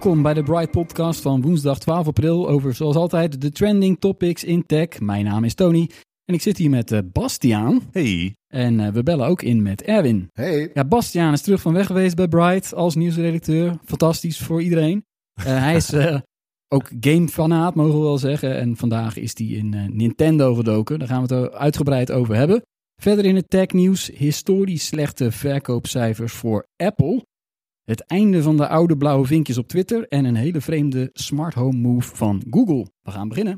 Welkom bij de Bright Podcast van woensdag 12 april over zoals altijd de trending topics in tech. Mijn naam is Tony en ik zit hier met uh, Bastiaan. Hey. En uh, we bellen ook in met Erwin. Hey. Ja, Bastiaan is terug van weg geweest bij Bright als nieuwsredacteur. Fantastisch voor iedereen. Uh, hij is ook gamefanaat, mogen we wel zeggen. En vandaag is hij in Nintendo gedoken. Daar gaan we het uitgebreid over hebben. Verder in het technieuws historisch slechte verkoopcijfers voor Apple. Het einde van de oude blauwe vinkjes op Twitter en een hele vreemde smart home move van Google. We gaan beginnen.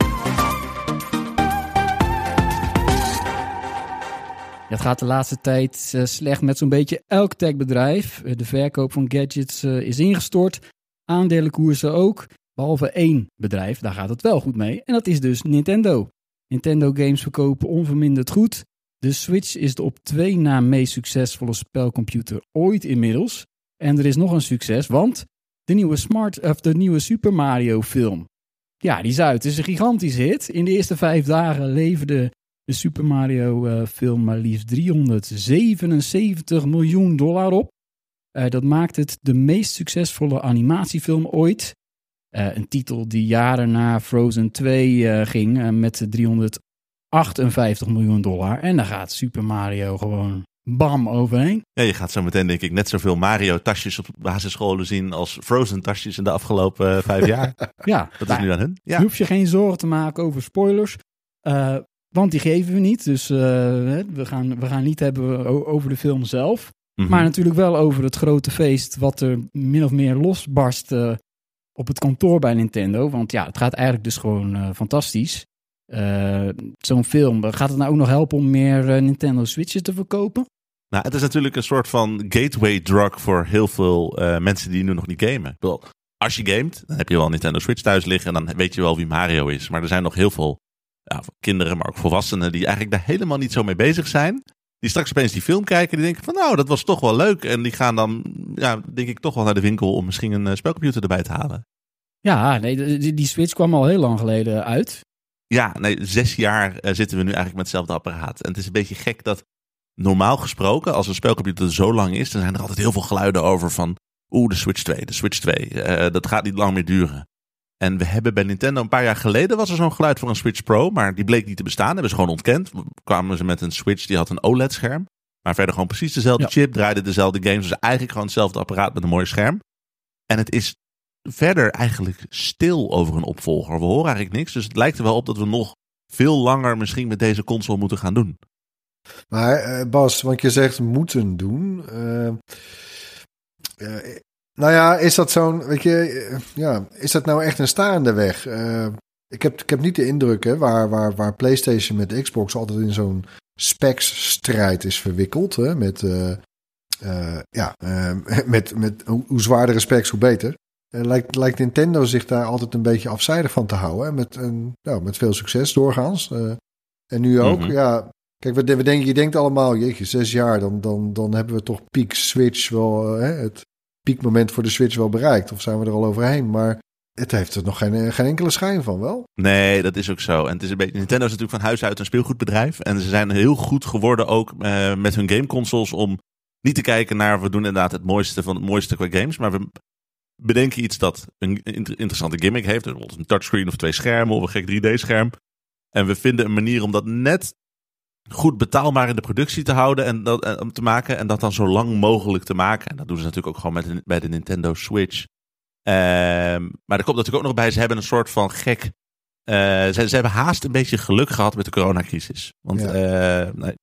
Het gaat de laatste tijd uh, slecht met zo'n beetje elk techbedrijf. De verkoop van gadgets uh, is ingestort, aandelenkoersen ook. Behalve één bedrijf, daar gaat het wel goed mee. En dat is dus Nintendo. Nintendo games verkopen onverminderd goed. De Switch is de op twee na meest succesvolle spelcomputer ooit inmiddels. En er is nog een succes, want de nieuwe, Smart, of de nieuwe Super Mario film. Ja, die is uit. Het is een gigantische hit. In de eerste vijf dagen leverde de Super Mario uh, film maar liefst 377 miljoen dollar op. Uh, dat maakt het de meest succesvolle animatiefilm ooit. Uh, een titel die jaren na Frozen 2 ging met 358 miljoen dollar. En daar gaat Super Mario gewoon bam overheen. Ja, je gaat zo meteen denk ik net zoveel Mario-tasjes op basisscholen zien als Frozen-tasjes in de afgelopen uh, vijf jaar. ja. Dat is nu aan hun. Ja. Je hoeft je geen zorgen te maken over spoilers, uh, want die geven we niet. Dus uh, we, gaan, we gaan niet hebben over de film zelf. Mm -hmm. Maar natuurlijk wel over het grote feest wat er min of meer losbarst op het kantoor bij Nintendo. Want ja, het gaat eigenlijk dus gewoon fantastisch. Uh, Zo'n film, gaat het nou ook nog helpen om meer uh, Nintendo Switches te verkopen? Nou, het is natuurlijk een soort van gateway drug voor heel veel uh, mensen die nu nog niet gamen. Bedoel, als je gamet, dan heb je wel een Nintendo Switch thuis liggen en dan weet je wel wie Mario is. Maar er zijn nog heel veel ja, kinderen, maar ook volwassenen die eigenlijk daar helemaal niet zo mee bezig zijn. Die straks opeens die film kijken en die denken van nou, dat was toch wel leuk. En die gaan dan, ja, denk ik, toch wel naar de winkel om misschien een spelcomputer erbij te halen. Ja, nee, die, die Switch kwam al heel lang geleden uit. Ja, nee, zes jaar uh, zitten we nu eigenlijk met hetzelfde apparaat. En het is een beetje gek dat normaal gesproken, als een spelcomputer zo lang is, dan zijn er altijd heel veel geluiden over van, oeh, de Switch 2, de Switch 2, uh, dat gaat niet lang meer duren. En we hebben bij Nintendo een paar jaar geleden was er zo'n geluid voor een Switch Pro, maar die bleek niet te bestaan. Hebben ze gewoon ontkend. Kwamen ze met een Switch die had een OLED-scherm, maar verder gewoon precies dezelfde Ja. chip, draaide dezelfde games, dus eigenlijk gewoon hetzelfde apparaat met een mooi scherm. En het is verder eigenlijk stil over een opvolger. We horen eigenlijk niks, dus het lijkt er wel op dat we nog veel langer misschien met deze console moeten gaan doen. Maar eh, Bas, want je zegt moeten doen. Eh, eh, nou ja, is dat zo'n, weet je, ja, is dat nou echt een staande weg? Ik, heb, ik heb niet de indruk, hè, waar, waar, waar PlayStation met Xbox altijd in zo'n specs-strijd is verwikkeld. Hè, met, ja, met, met hoe, hoe zwaardere specs, hoe beter. Lijkt, lijkt Nintendo zich daar altijd een beetje afzijdig van te houden. Hè, met, een, nou, met veel succes doorgaans. En nu ook, Mhm. ja. Kijk, we, denken, je denkt allemaal, jeetje, zes jaar, dan, dan, dan hebben we toch peak Switch wel, hè, het piekmoment voor de Switch wel bereikt. Of zijn we er al overheen? Maar het heeft er nog geen, geen enkele schijn van, wel? Nee, dat is ook zo. En het is een beetje, Nintendo is natuurlijk van huis uit een speelgoedbedrijf. En ze zijn heel goed geworden ook eh, met hun gameconsoles om niet te kijken naar we doen inderdaad het mooiste van het mooiste qua games. Maar we bedenken iets dat een inter- interessante gimmick heeft. Bijvoorbeeld een touchscreen of twee schermen of een gek 3D-scherm. En we vinden een manier om dat net goed betaalbaar in de productie te houden en dat en, om te maken. En dat dan zo lang mogelijk te maken. En dat doen ze natuurlijk ook gewoon met de, bij de Nintendo Switch. Ehm, maar er komt natuurlijk ook nog bij, ze hebben een soort van gek. eh, ze, ze hebben haast een beetje geluk gehad met de coronacrisis. Want Ja. eh, nou,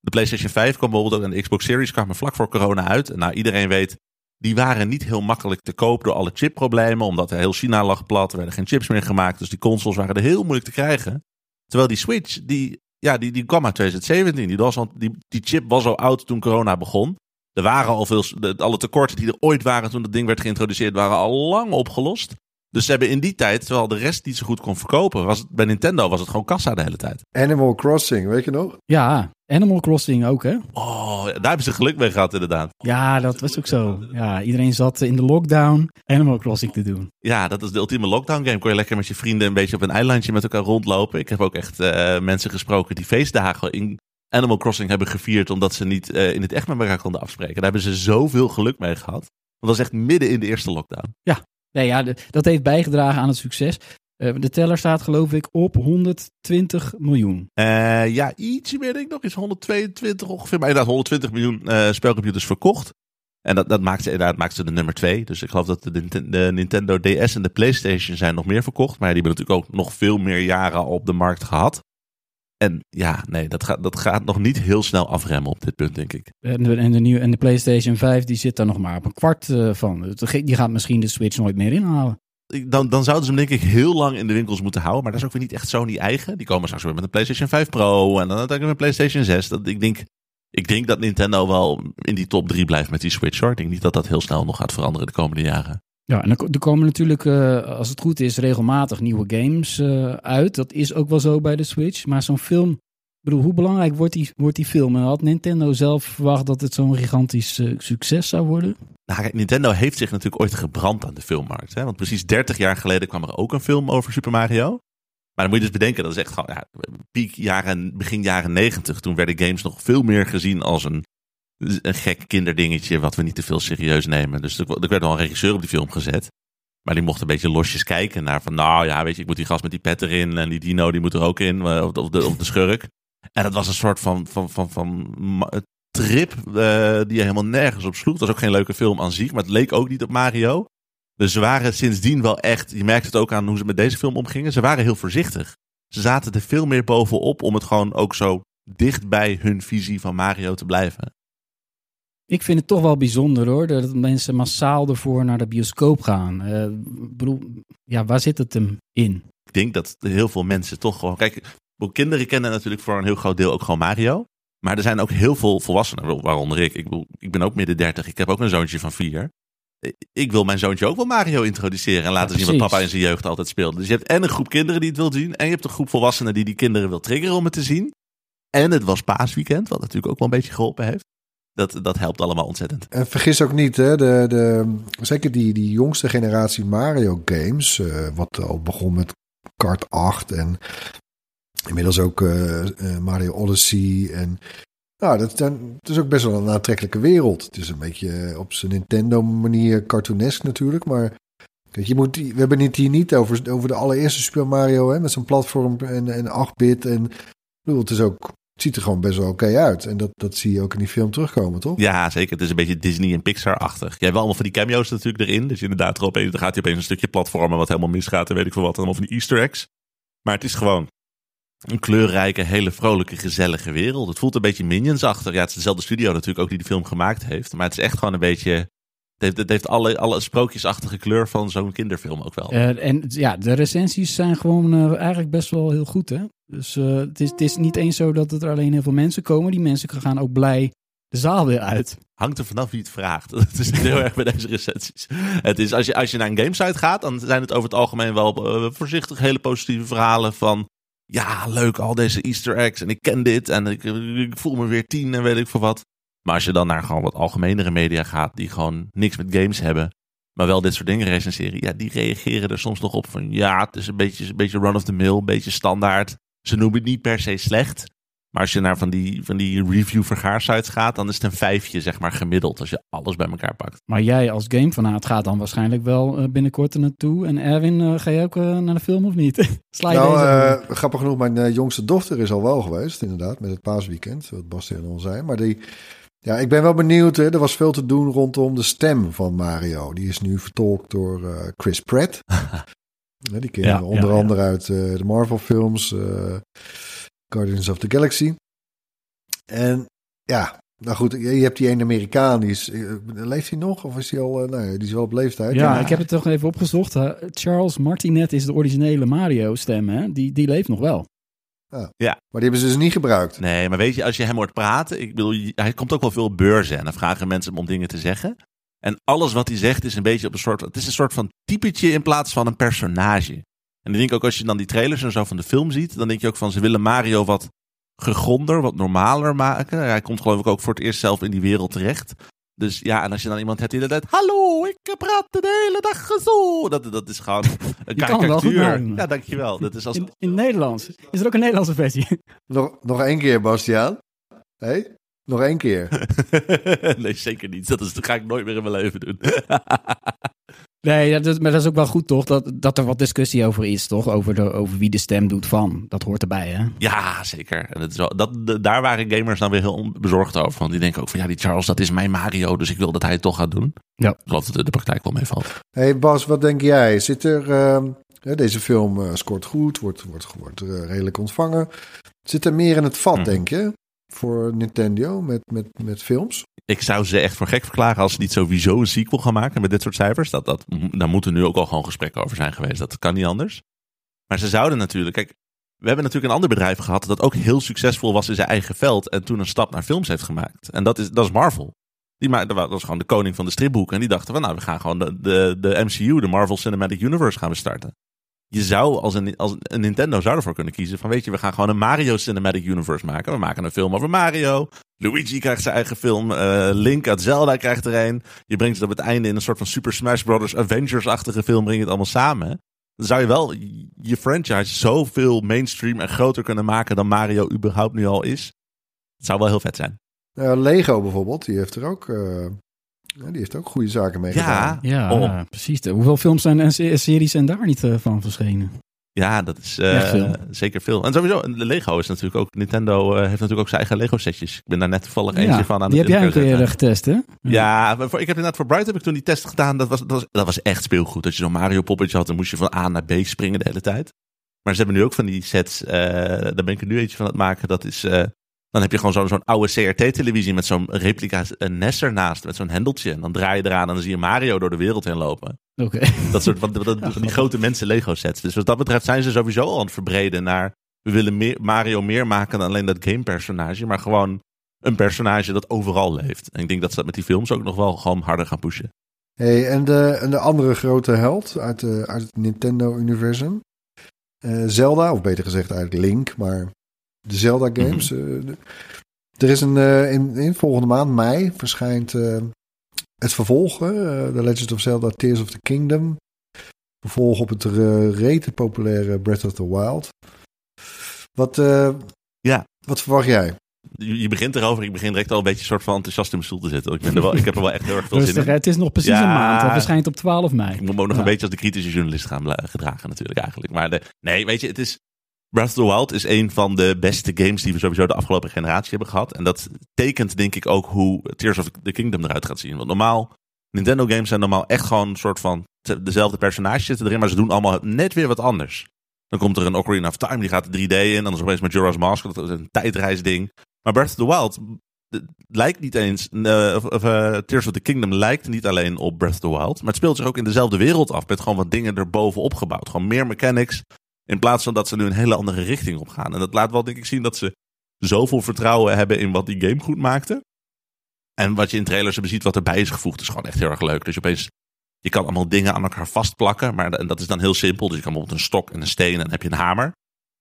de PlayStation 5 kwam bijvoorbeeld ook en de Xbox Series kwamen vlak voor corona uit. En nou, iedereen weet, die waren niet heel makkelijk te koop door alle chipproblemen. Omdat heel China lag plat, er werden geen chips meer gemaakt. Dus die consoles waren er heel moeilijk te krijgen. Terwijl die Switch, die, ja, die, die kwam uit 2017. Die, was al, die, die chip was al oud toen corona begon. Er waren al veel, de- alle tekorten die er ooit waren toen het ding werd geïntroduceerd, waren al lang opgelost. Dus ze hebben in die tijd, terwijl de rest niet zo goed kon verkopen, was het, bij Nintendo was het gewoon kassa de hele tijd. Animal Crossing, weet je nog? Ja, Animal Crossing ook, hè? Oh, daar hebben ze geluk mee gehad inderdaad. Ja, dat was ook zo. Ja, iedereen zat in de lockdown Animal Crossing te doen. Ja, dat is de ultieme lockdown game. Kon je lekker met je vrienden een beetje op een eilandje met elkaar rondlopen. Ik heb ook echt eh, mensen gesproken die feestdagen in Animal Crossing hebben gevierd. Omdat ze niet eh, in het echt met elkaar konden afspreken. Daar hebben ze zoveel geluk mee gehad. Want dat was echt midden in de eerste lockdown. Nee, ja, dat heeft bijgedragen aan het succes. Eh, de teller staat geloof ik op 120 miljoen. Eh, ja, ietsje meer denk ik nog. Is 122 ongeveer. Maar inderdaad 120 miljoen eh, spelcomputers verkocht. En dat, dat maakt ze inderdaad maakt ze de nummer twee. Dus ik geloof dat de, de Nintendo DS en de PlayStation zijn nog meer verkocht. Maar die hebben natuurlijk ook nog veel meer jaren op de markt gehad. En ja, nee, dat gaat, dat gaat nog niet heel snel afremmen op dit punt, denk ik. En de, en de, nieuwe, en de PlayStation 5 die zit daar nog maar op een kwart van. Die gaat misschien de Switch nooit meer inhalen. Dan, dan zouden ze hem denk ik heel lang in de winkels moeten houden. Maar dat is ook weer niet echt Sony eigen. Die komen straks weer met een PlayStation 5 Pro en dan uiteindelijk met een PlayStation 6. Dat, ik, denk, ik denk dat Nintendo wel in die top 3 blijft met die Switch. Hoor. Ik denk niet dat dat heel snel nog gaat veranderen de komende jaren. Ja, en er, ko- komen natuurlijk, eh, als het goed is, regelmatig nieuwe games eh, uit. Dat is ook wel zo bij de Switch. Maar zo'n film, hoe belangrijk wordt die, wordt die film? En had Nintendo zelf verwacht dat het zo'n gigantisch eh, succes zou worden? Nou, Nintendo heeft zich natuurlijk ooit gebrand aan de filmmarkt. Hè? Want precies 30 jaar geleden kwam er ook een film over Super Mario. Maar dan moet je dus bedenken, dat is echt gewoon ja, jaren, begin jaren 90. Toen werden games nog veel meer gezien als een, een gek kinderdingetje wat we niet te veel serieus nemen. Dus er, er werd al een regisseur op die film gezet. Maar die mocht een beetje losjes kijken naar van, nou ja, weet je, ik moet die gast met die pet erin en die dino die moet er ook in, eh, of de, de, of de schurk. En dat was een soort van, van, van, van trip eh, die je helemaal nergens op sloeg. Het was ook geen leuke film aan zich, maar het leek ook niet op Mario. Dus ze waren sindsdien wel echt, je merkt het ook aan hoe ze met deze film omgingen, ze waren heel voorzichtig. Ze zaten er veel meer bovenop om het gewoon ook zo dicht bij hun visie van Mario te blijven. Ik vind het toch wel bijzonder hoor, dat mensen massaal ervoor naar de bioscoop gaan. Eh, bedoel, ja, waar zit het hem in? Ik denk dat heel veel mensen toch gewoon. Kijk, kinderen kennen natuurlijk voor een heel groot deel ook gewoon Mario. Maar er zijn ook heel veel volwassenen, waaronder ik. Ik, bedoel, ik ben ook midden dertig, ik heb ook een zoontje van vier. Ik wil mijn zoontje ook wel Mario introduceren en laten Ja, zien wat papa in zijn jeugd altijd speelde. Dus je hebt en een groep kinderen die het wil zien. En je hebt een groep volwassenen die die kinderen wil triggeren om het te zien. En het was paasweekend, wat natuurlijk ook wel een beetje geholpen heeft. Dat, dat helpt allemaal ontzettend. En vergis ook niet, hè, de, de, zeker die, die jongste generatie Mario games, eh, wat al begon met Kart 8 en inmiddels ook eh, eh, Mario Odyssey. En nou, dat, het is ook best wel een aantrekkelijke wereld. Het is een beetje eh, op zijn Nintendo manier cartoonesk natuurlijk, maar kijk, je moet, we hebben het hier niet over, over de allereerste Super Mario hè, met zijn platform en, en 8-bit. En ik bedoel, het is ook, het ziet er gewoon best wel oké uit. En dat, dat zie je ook in die film terugkomen, toch? Ja, zeker. Het is een beetje Disney en Pixar-achtig. Je hebt wel allemaal van die cameo's natuurlijk erin. Dus inderdaad, er opeens, dan gaat hij opeens een stukje platformen wat helemaal misgaat en weet ik veel wat. En allemaal van die easter eggs. Maar het is gewoon een kleurrijke, hele vrolijke, gezellige wereld. Het voelt een beetje Minions-achtig. Ja, het is dezelfde studio natuurlijk ook die de film gemaakt heeft. Maar het is echt gewoon een beetje... Het heeft, het heeft alle, alle sprookjesachtige kleur van zo'n kinderfilm ook wel. Eh, en ja, de recensies zijn gewoon eh, eigenlijk best wel heel goed. Hè? Dus eh, het, is, het is niet eens zo dat er alleen heel veel mensen komen. Die mensen gaan ook blij de zaal weer uit. Hangt er vanaf wie het vraagt. Dat is niet heel erg bij deze recensies. Het is, als, je, als je naar een gamesite gaat, dan zijn het over het algemeen wel voorzichtig hele positieve verhalen van... Ja, leuk, al deze easter eggs en ik ken dit en ik, voel me weer tien en weet ik veel wat. Maar als je dan naar gewoon wat algemenere media gaat die gewoon niks met games hebben, maar wel dit soort dingen recenseren, ja, die reageren er soms nog op van ja, het is een beetje, een beetje run of the mill, een beetje standaard. Ze noemen het niet per se slecht. Maar als je naar van die, van die review vergaarsites gaat, dan is het een vijfje, zeg maar, gemiddeld. Als je alles bij elkaar pakt. Maar jij als gamefanaat gaat dan waarschijnlijk wel eh, binnenkort er naartoe. En Erwin, eh, ga je ook eh, naar de film of niet? Sla je Nou, deze eh, grappig genoeg, mijn jongste dochter is al wel geweest, inderdaad, met het paasweekend, wat Bas tegen ons zei. Maar die, ja, ik ben wel benieuwd, hè, er was veel te doen rondom de stem van Mario. Die is nu vertolkt door eh, Chris Pratt. Ja, die kennen Ja, onder ja, ja. andere uit eh, de Marvel films, eh, Guardians of the Galaxy. En ja, nou goed, je, hebt die ene Amerikaan, die is, eh, leeft hij nog? Of is hij al, eh, nou ja, die is wel op leeftijd. ja, ik heb het toch even opgezocht. hè. Charles Martinet is de originele Mario-stem, hè? Die, die leeft nog wel. Ah. Ja. Maar die hebben ze dus niet gebruikt. Nee, maar weet je, als je hem hoort praten, ik bedoel, hij komt ook wel veel op beurzen en dan vragen mensen hem om dingen te zeggen. En alles wat hij zegt is een beetje op een soort, het is een soort van typetje in plaats van een personage. En ik denk ook als je dan die trailers en zo van de film ziet, dan denk je ook van ze willen Mario wat gegronder, wat normaler maken. Hij komt geloof ik ook voor het eerst zelf in die wereld terecht. Dus ja, en als je dan iemand hebt die inderdaad, hallo, ik praat de hele dag zo. Dat, dat is gewoon een karikatuur. Ja, dankjewel. Dat is als, In, in Nederlands. Is er ook een Nederlandse versie? Nog, nog één keer, Bastiaan. Hé? Nog één keer. nee, zeker niet. Dat, is, dat ga ik nooit meer in mijn leven doen. Nee, dat maar dat is ook wel goed toch? Dat, dat er wat discussie over is toch? Over, de, over wie de stem doet van. Dat hoort erbij hè? ja, zeker. En het is wel, dat, de- daar waren gamers dan weer heel bezorgd over. Want die denken ook van, ja, die Charles, dat is mijn Mario. Dus ik wil dat hij het toch gaat doen. Ja. Ik geloof dat in de praktijk wel meevalt. Hé hey Bas, wat denk jij? Zit er... ehm, hè, deze film eh, scoort goed, wordt, wordt, wordt eh, redelijk ontvangen. Zit er meer in het vat, Mhm. denk je? Voor Nintendo met, met, met films? Ik zou ze echt voor gek verklaren als ze niet sowieso een sequel gaan maken met dit soort cijfers. Dat, dat, daar moeten nu ook al gewoon gesprekken over zijn geweest. Dat kan niet anders. Maar ze zouden natuurlijk... Kijk, we hebben natuurlijk een ander bedrijf gehad dat ook heel succesvol was in zijn eigen veld. En toen een stap naar films heeft gemaakt. En dat is, dat is Marvel. Die dat was gewoon de koning van de stripboeken. En die dachten van nou, we gaan gewoon de, de, de MCU, de Marvel Cinematic Universe gaan we starten. Je zou als een, als een Nintendo zou ervoor kunnen kiezen van weet je, we gaan gewoon een Mario Cinematic Universe maken. We maken een film over Mario. Luigi krijgt zijn eigen film. eh, Link uit Zelda krijgt er een. Je brengt het op het einde in een soort van Super Smash Bros. Avengers-achtige film. Breng je het allemaal samen. Dan zou je wel je franchise zoveel mainstream en groter kunnen maken dan Mario überhaupt nu al is. Het zou wel heel vet zijn. Eh, Lego bijvoorbeeld, die heeft er ook, eh, ja, die heeft ook goede zaken mee gedaan. Ja, Ja, Oh. precies. Hoeveel films en, en se- series zijn daar niet eh, van verschenen? ja, dat is eh, veel. zeker veel. En sowieso, de Lego is natuurlijk ook. Nintendo eh, heeft natuurlijk ook zijn eigen Lego setjes. Ik ben daar net toevallig eentje van aan die het heb jij een keer getest hè? Ja, maar voor- ik heb inderdaad voor Bright heb ik toen die test gedaan. Dat was, dat was, dat was echt speelgoed. Dat je zo'n Mario poppetje had, dan moest je van A naar B springen de hele tijd. Maar ze hebben nu ook van die sets. eh, daar ben ik er nu eentje van aan het maken. Dat is, eh, dan heb je gewoon zo'n zo'n oude CRT-televisie met zo'n replica een NES ernaast. Met zo'n hendeltje. En dan draai je eraan en dan zie je Mario door de wereld heen lopen. Oké. Dat soort van, van- van die grote mensen Lego sets. Dus wat dat betreft zijn ze sowieso al aan het verbreden naar... We willen meer, Mario meer maken dan alleen dat gamepersonage. Maar gewoon een personage dat overal leeft. En ik denk dat ze dat met die films ook nog wel gewoon harder gaan pushen. Hey, en, de, en de andere grote held uit, de, uit het Nintendo-universum. Eh, Zelda, of beter gezegd eigenlijk Link, maar de Zelda-games. Mhm. eh, de- er is een, eh, in, in volgende maand, mei, verschijnt eh, het vervolg. eh, The Legend of Zelda Tears of the Kingdom. Vervolg op het eh, rete populaire Breath of the Wild. Wat, eh, Ja. wat verwacht jij? Je, begint erover, ik begin direct al een beetje soort van enthousiast in mijn stoel te zitten. Ik, ben er wel, ik heb er wel echt heel erg veel Rustig, zin in. het is nog precies Ja. een maand. Het verschijnt op 12 mei. Ik moet me ook nog Ja. een beetje als de kritische journalist gaan gedragen natuurlijk eigenlijk. Maar de, nee, weet je, het is... Breath of the Wild is een van de beste games die we sowieso de afgelopen generatie hebben gehad. En dat tekent denk ik ook hoe Tears of the Kingdom eruit gaat zien. Want normaal, Nintendo games zijn normaal echt gewoon een soort van dezelfde personages zitten erin, maar ze doen allemaal net weer wat anders. Dan komt er een Ocarina of Time, die gaat 3D in. Dan is opeens Majora's Mask, dat is een tijdreisding. Maar Breath of the Wild lijkt niet eens, eh, of, of eh, Tears of the Kingdom lijkt niet alleen op Breath of the Wild, maar het speelt zich ook in dezelfde wereld af, met gewoon wat dingen erbovenop gebouwd. Gewoon meer mechanics, in plaats van dat ze nu een hele andere richting op gaan. En dat laat wel denk ik zien dat ze zoveel vertrouwen hebben in wat die game goed maakte. En wat je in trailers hebben ziet wat erbij is gevoegd, is gewoon echt heel erg leuk. Dus je opeens, je kan allemaal dingen aan elkaar vastplakken, maar en dat is dan heel simpel. Dus je kan bijvoorbeeld een stok en een steen en dan heb je een hamer.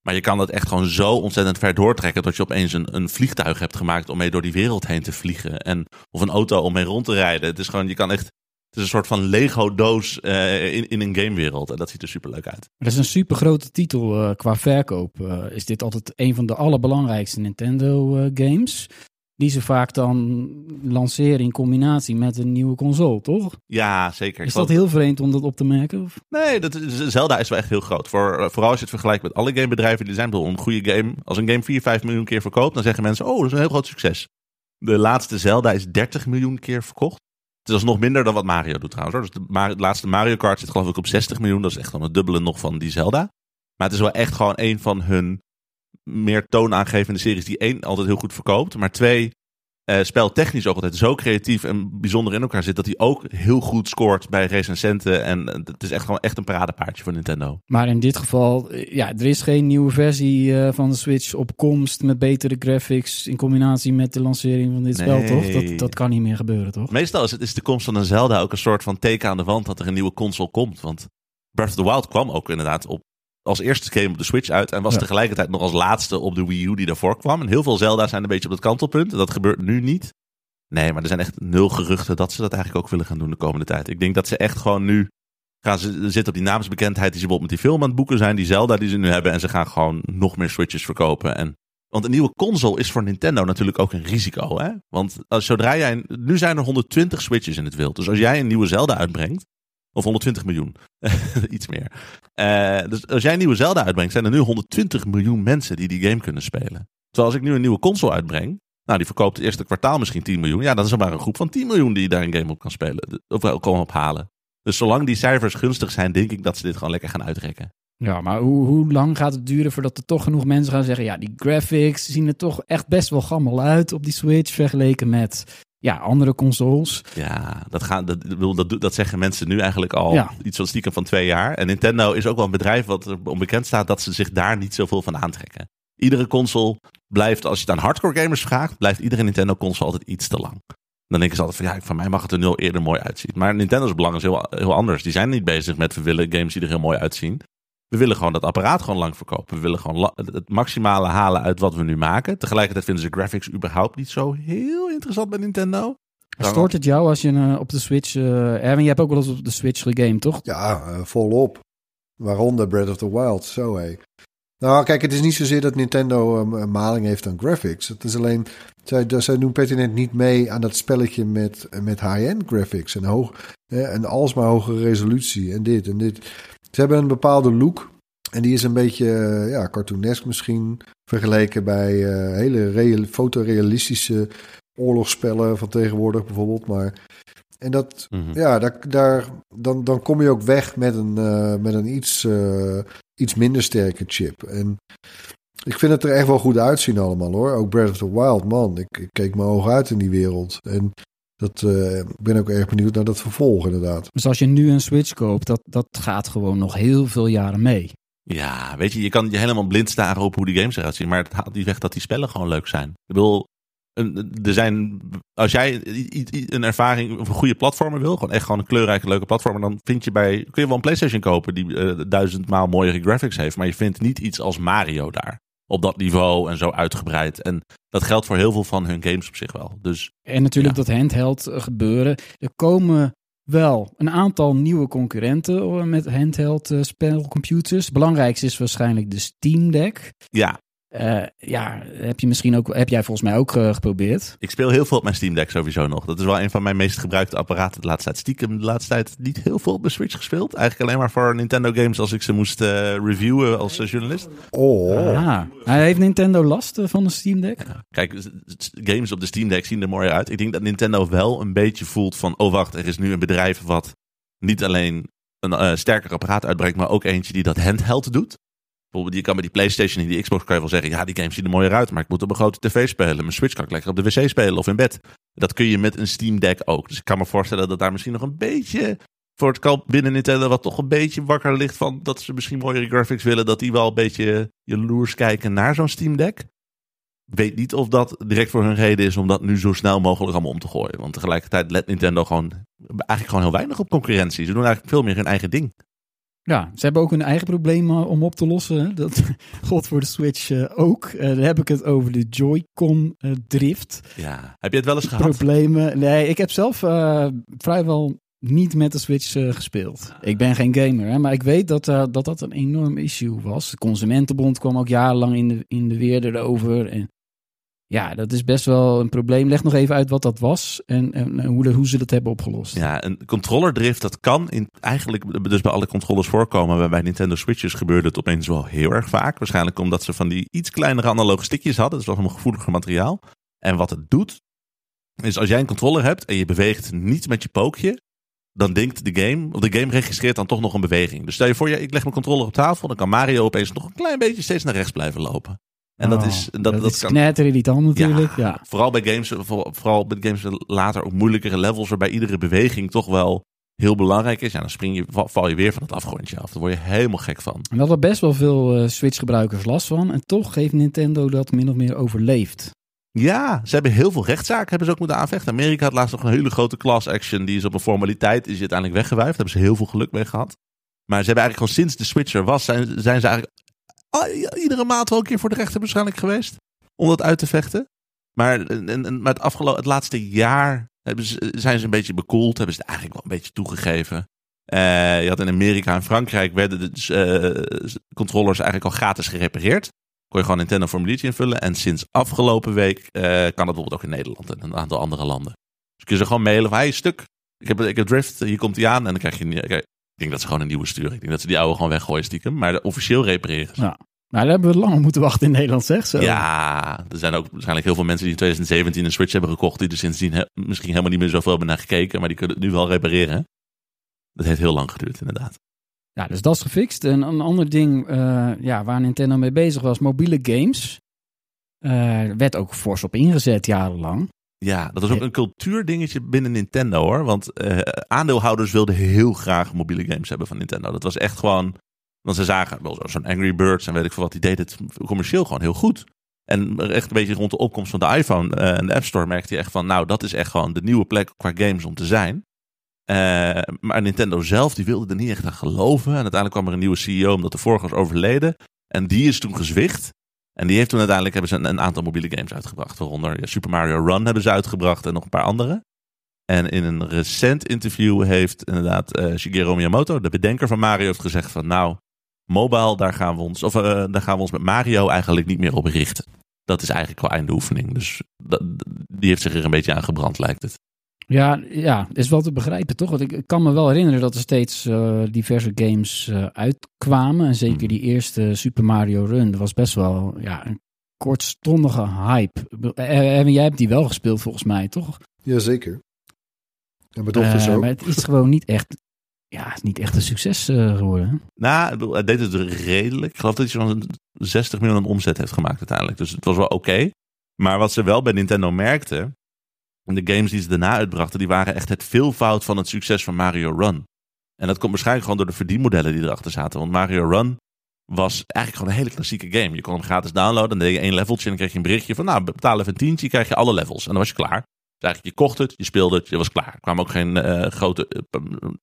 Maar je kan dat echt gewoon zo ontzettend ver doortrekken dat je opeens een, een vliegtuig hebt gemaakt om mee door die wereld heen te vliegen. En, of een auto om mee rond te rijden. Het is gewoon, je kan echt, het is een soort van Lego-doos eh, in, in een gamewereld. En dat ziet er super leuk uit. Dat is een super grote titel eh, qua verkoop. Eh, is dit altijd een van de allerbelangrijkste Nintendo eh, games? Die ze vaak dan lanceren in combinatie met een nieuwe console, toch? Ja, zeker. Is dat heel vreemd om dat op te merken? Of? Nee, dat is, Zelda is wel echt heel groot. Voor, vooral als je het vergelijkt met alle gamebedrijven die zijn. Bijvoorbeeld een goede game. Als een game 4, 5 miljoen keer verkoopt, dan zeggen mensen: Oh, dat is een heel groot succes. De laatste Zelda is 30 miljoen keer verkocht. Het is nog minder dan wat Mario doet trouwens. hoor. Dus de, laatste Mario Kart zit geloof ik op 60 miljoen. Dat is echt gewoon het dubbele nog van die Zelda. Maar het is wel echt gewoon een van hun meer toonaangevende series die één altijd heel goed verkoopt. Maar twee, uh, speltechnisch ook altijd zo creatief en bijzonder in elkaar zit. Dat hij ook heel goed scoort bij recensenten. En het is echt gewoon echt een paradepaardje voor Nintendo. Maar in dit geval, ja, er is geen nieuwe versie uh, van de Switch op komst met betere graphics in combinatie met de lancering van dit Nee. spel, toch? Dat, dat kan niet meer gebeuren, toch? Meestal is, het, is de komst van een Zelda ook een soort van teken aan de wand dat er een nieuwe console komt. Want Breath of the Wild kwam ook inderdaad op, als eerste game op de Switch uit. En was Ja. tegelijkertijd nog als laatste op de Wii U die daarvoor kwam. En heel veel Zelda's zijn een beetje op het kantelpunt. Dat gebeurt nu niet. Nee, maar er zijn echt nul geruchten dat ze dat eigenlijk ook willen gaan doen de komende tijd. Ik denk dat ze echt gewoon nu gaan ze zitten op die naamsbekendheid die ze bijvoorbeeld met die film aan het boeken zijn. Die Zelda die ze nu hebben. En ze gaan gewoon nog meer Switches verkopen. En want een nieuwe console is voor Nintendo natuurlijk ook een risico. Hè? Want als, zodra jij. Nu zijn er 120 Switches in het wild. Dus als jij een nieuwe Zelda uitbrengt. Of 120 miljoen. Iets meer. Eh, dus als jij een nieuwe Zelda uitbrengt. zijn er nu 120 miljoen mensen die die game kunnen spelen. Terwijl als ik nu een nieuwe console uitbreng. Nou, die verkoopt het eerste kwartaal misschien 10 miljoen. Ja, dan is er maar een groep van 10 miljoen die daar een game op kan spelen. Of kan ophalen. Dus zolang die cijfers gunstig zijn, denk ik dat ze dit gewoon lekker gaan uitrekken. Ja, maar hoe, hoe lang gaat het duren voordat er toch genoeg mensen gaan zeggen... ja, die graphics zien er toch echt best wel gammel uit op die Switch... vergeleken met ja, andere consoles. Ja, dat, gaan, dat, dat, dat zeggen mensen nu eigenlijk al Ja. iets van stiekem van twee jaar. En Nintendo is ook wel een bedrijf wat onbekend staat dat ze zich daar niet zoveel van aantrekken. Iedere console blijft, als je het aan hardcore gamers vraagt, blijft iedere Nintendo console altijd iets te lang. Dan denken ze altijd van ja, van mij mag het er nul eerder mooi uitzien. Maar Nintendo's belang is heel, heel anders. Die zijn niet bezig met we willen games die er heel mooi uitzien. We willen gewoon dat apparaat gewoon lang verkopen. We willen gewoon het maximale halen uit wat we nu maken. Tegelijkertijd vinden ze graphics überhaupt niet zo heel interessant bij Nintendo. Stoort het jou als je eh, op de Switch... eh Erwin, je hebt ook wel eens op de Switch gegamed, toch? Ja, eh, volop. Waaronder Breath of the Wild, zo hé. Nou, kijk, het is niet zozeer dat Nintendo um, een maling heeft aan graphics. Het is alleen, zij, zij doen pertinent niet mee aan dat spelletje met, met high-end graphics. En, hoog, en alsmaar hogere resolutie en dit en dit. Ze hebben een bepaalde look. En die is een beetje eh, ja, cartoonesk misschien vergeleken bij eh, hele real, fotorealistische oorlogsspellen van tegenwoordig bijvoorbeeld. Maar, en dat, Mhm. ja, daar, daar, dan, dan kom je ook weg met een, eh, met een iets, iets minder sterke chip. En ik vind het er echt wel goed uitzien allemaal hoor. Ook Breath of the Wild, man. Ik, ik keek mijn ogen uit in die wereld. En dat, eh, ik ben ook erg benieuwd naar dat vervolg inderdaad. Dus als je nu een Switch koopt, dat, dat gaat gewoon nog heel veel jaren mee. Ja, weet je, je kan je helemaal blind staren op hoe die games eruit zien. Maar het haalt niet weg dat die spellen gewoon leuk zijn. Ik bedoel, er zijn, als jij een ervaring of een goede platformer wil, gewoon echt gewoon een kleurrijke, leuke platformer, dan vind je bij, kun je wel een PlayStation kopen die eh, duizendmaal mooiere graphics heeft. Maar je vindt niet iets als Mario daar. Op dat niveau en zo uitgebreid. En dat geldt voor heel veel van hun games op zich wel. Dus En natuurlijk Ja. dat handheld gebeuren. Er komen wel een aantal nieuwe concurrenten met handheld eh, spelcomputers. Het belangrijkste is waarschijnlijk de Steam Deck. ja, Eh, ja, heb, je misschien ook, heb jij volgens mij ook eh, geprobeerd. ik speel heel veel op mijn Steam Deck sowieso nog. Dat is wel een van mijn meest gebruikte apparaten de laatste tijd. Stiekem de laatste tijd niet heel veel op mijn Switch gespeeld. Eigenlijk alleen maar voor Nintendo games als ik ze moest eh, reviewen als journalist. Oh, Ah, hij heeft Nintendo last van de Steam Deck? Kijk, games op de Steam Deck zien er mooi uit. Ik denk dat Nintendo wel een beetje voelt van... oh wacht, er is nu een bedrijf wat niet alleen een eh, sterker apparaat uitbrengt... maar ook eentje die dat handheld doet. Bijvoorbeeld, je kan met die PlayStation en die Xbox kan je wel zeggen... ja, die games zien er mooier uit, maar ik moet op een grote tv spelen. Mijn Switch kan ik lekker op de wc spelen of in bed. Dat kun je met een Steam Deck ook. Dus ik kan me voorstellen dat daar misschien nog een beetje... voor het kamp binnen Nintendo wat toch een beetje wakker ligt... van dat ze misschien mooiere graphics willen... dat die wel een beetje jaloers kijken naar zo'n Steam Deck weet niet of dat direct voor hun reden is om dat nu zo snel mogelijk allemaal om te gooien. Want tegelijkertijd let Nintendo gewoon eigenlijk gewoon heel weinig op concurrentie. Ze doen eigenlijk veel meer hun eigen ding. Ja, ze hebben ook hun eigen probleem eh, om op te lossen. Dat god voor de Switch eh, ook. Eh, dan heb ik het over de Joy-Con eh, drift. Ja. Heb je het wel eens gehad? Problemen. Nee, ik heb zelf vrijwel niet met de Switch gespeeld. Ik ben geen gamer, hè, maar ik weet dat, dat dat een enorm issue was. De Consumentenbond kwam ook jarenlang in de, in de weer erover. En ja, dat is best wel een probleem. Leg nog even uit wat dat was en, en, hoe, hoe ze dat hebben opgelost. Ja, een controller drift, dat kan in, eigenlijk dus bij alle controllers voorkomen. Maar bij Nintendo Switches gebeurde het opeens wel heel erg vaak. Waarschijnlijk omdat ze van die iets kleinere analoge stickjes hadden. Dat was een gevoeliger materiaal. En wat het doet, is als jij een controller hebt en je beweegt niet met je pookje, dan denkt de game, of de game registreert dan toch nog een beweging. Dus stel je voor, ja, ik leg mijn controller op tafel, dan kan Mario opeens nog een klein beetje steeds naar rechts blijven lopen. En dat Oh, is, dat, dat, is kan, knetterirritant natuurlijk. Ja. Vooral bij games, voor- vooral bij games later ook moeilijkere levels, waarbij iedere beweging toch wel heel belangrijk is. Ja, dan spring je, val, je weer van het afgrondje af. Daar word je helemaal gek van. En daar hadden best wel veel eh, Switch-gebruikers last van. En toch heeft Nintendo dat min of meer overleefd. Ja, ze hebben heel veel rechtszaken hebben ze ook moeten aanvechten. Amerika had laatst nog een hele grote class action. Die is op een formaliteit, is die uiteindelijk weggewuifd. Daar hebben ze heel veel geluk mee gehad. Maar ze hebben eigenlijk gewoon sinds de Switch er was, zijn, zijn ze eigenlijk iedere maand wel een keer voor de rechter waarschijnlijk geweest. Om dat uit te vechten. Maar, en, en- maar het, afgelopen, het laatste jaar ze, zijn ze een beetje bekoeld. Hebben ze het eigenlijk wel een beetje toegegeven. Eh, je had in Amerika en Frankrijk werden de eh, controllers eigenlijk al gratis gerepareerd. Kon je gewoon Nintendo formuliertje invullen. En sinds afgelopen week eh, kan dat bijvoorbeeld ook in Nederland en een aantal andere landen. Dus kun je ze gewoon mailen van, hey, stuk, ik heb, ik heb Drift, hier komt hij aan. En dan krijg je, ik denk dat ze gewoon een nieuwe sturen. Ik denk dat ze die oude gewoon weggooien stiekem. Maar de, officieel repareren ze. Ja. Maar daar hebben we lang moeten wachten in Nederland, zeg zo. Ja, er zijn ook waarschijnlijk heel veel mensen die in 2017 een Switch hebben gekocht. Die er sindsdien he- misschien helemaal niet meer zoveel hebben naar gekeken. Maar die kunnen het nu wel repareren. Dat heeft heel lang geduurd, inderdaad. Ja, dus dat is gefixt. En een ander ding eh, ja, waar Nintendo mee bezig was, mobiele games. Eh, werd ook fors op ingezet jarenlang. Ja, dat was ook een cultuurdingetje binnen Nintendo hoor. Want eh, aandeelhouders wilden heel graag mobiele games hebben van Nintendo. Dat was echt gewoon. Want ze zagen wel zo- zo'n Angry Birds en weet ik veel wat. Die deed het commercieel gewoon heel goed. En echt een beetje rond de opkomst van de iPhone eh, en de App Store merkte je echt van. Nou, dat is echt gewoon de nieuwe plek qua games om te zijn. Eh, maar Nintendo zelf, die wilde er niet echt aan geloven. En uiteindelijk kwam er een nieuwe CEO omdat de vorige was overleden. En die is toen gezwicht. En die heeft toen uiteindelijk hebben ze een, aantal mobiele games uitgebracht. Waaronder Super Mario Run hebben ze uitgebracht en nog een paar andere. En in een recent interview heeft inderdaad eh, Shigeru Miyamoto, de bedenker van Mario, heeft gezegd van nou, mobile, daar gaan we ons, of, eh, daar gaan we ons met Mario eigenlijk niet meer op richten. Dat is eigenlijk wel einde oefening. Dus die heeft zich er een beetje aan gebrand, lijkt het. Ja, ja, is wel te begrijpen, toch? Want ik, ik kan me wel herinneren dat er steeds eh, diverse games eh, uitkwamen. En zeker die eerste Super Mario Run, dat was best wel ja, een kortstondige hype. Eh, eh, jij hebt die wel gespeeld volgens mij, toch? Jazeker. En mijn dochter Eh, ook. maar het is gewoon niet echt, ja, het is niet echt een succes geworden. hè? Nou, hij deed het redelijk. Ik geloof dat hij zo'n 60 miljoen omzet heeft gemaakt uiteindelijk. Dus het was wel oké. Maar wat ze wel bij Nintendo merkten, de games die ze daarna uitbrachten, die waren echt het veelvoud van het succes van Mario Run. En dat komt waarschijnlijk gewoon door de verdienmodellen die erachter zaten. Want Mario Run was eigenlijk gewoon een hele klassieke game. Je kon hem gratis downloaden, dan deed je één leveltje en dan kreeg je een berichtje van, nou, betaal even een tientje, krijg je alle levels. En dan was je klaar. Dus eigenlijk, je kocht het, je speelde het, je was klaar. Er kwamen ook geen eh, grote, eh,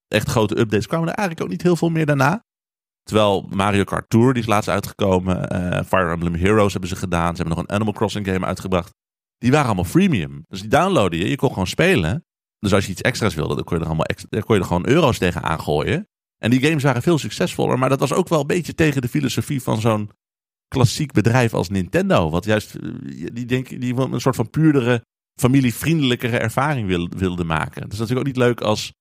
echt grote updates, kwamen er eigenlijk ook niet heel veel meer daarna. Terwijl Mario Kart Tour, die is laatst uitgekomen. eh, Fire Emblem Heroes hebben ze gedaan. Ze hebben nog een Animal Crossing game uitgebracht. Die waren allemaal freemium. Dus die downloadde je. Je kon gewoon spelen. Dus als je iets extra's wilde, dan kon je er, allemaal kon je er gewoon euro's tegen aangooien. En die games waren veel succesvoller. Maar dat was ook wel een beetje tegen de filosofie van zo'n klassiek bedrijf als Nintendo. Wat juist, eh, die, denk, die een soort van puurdere, familievriendelijkere ervaring wil, wilde maken. Het is natuurlijk ook niet leuk als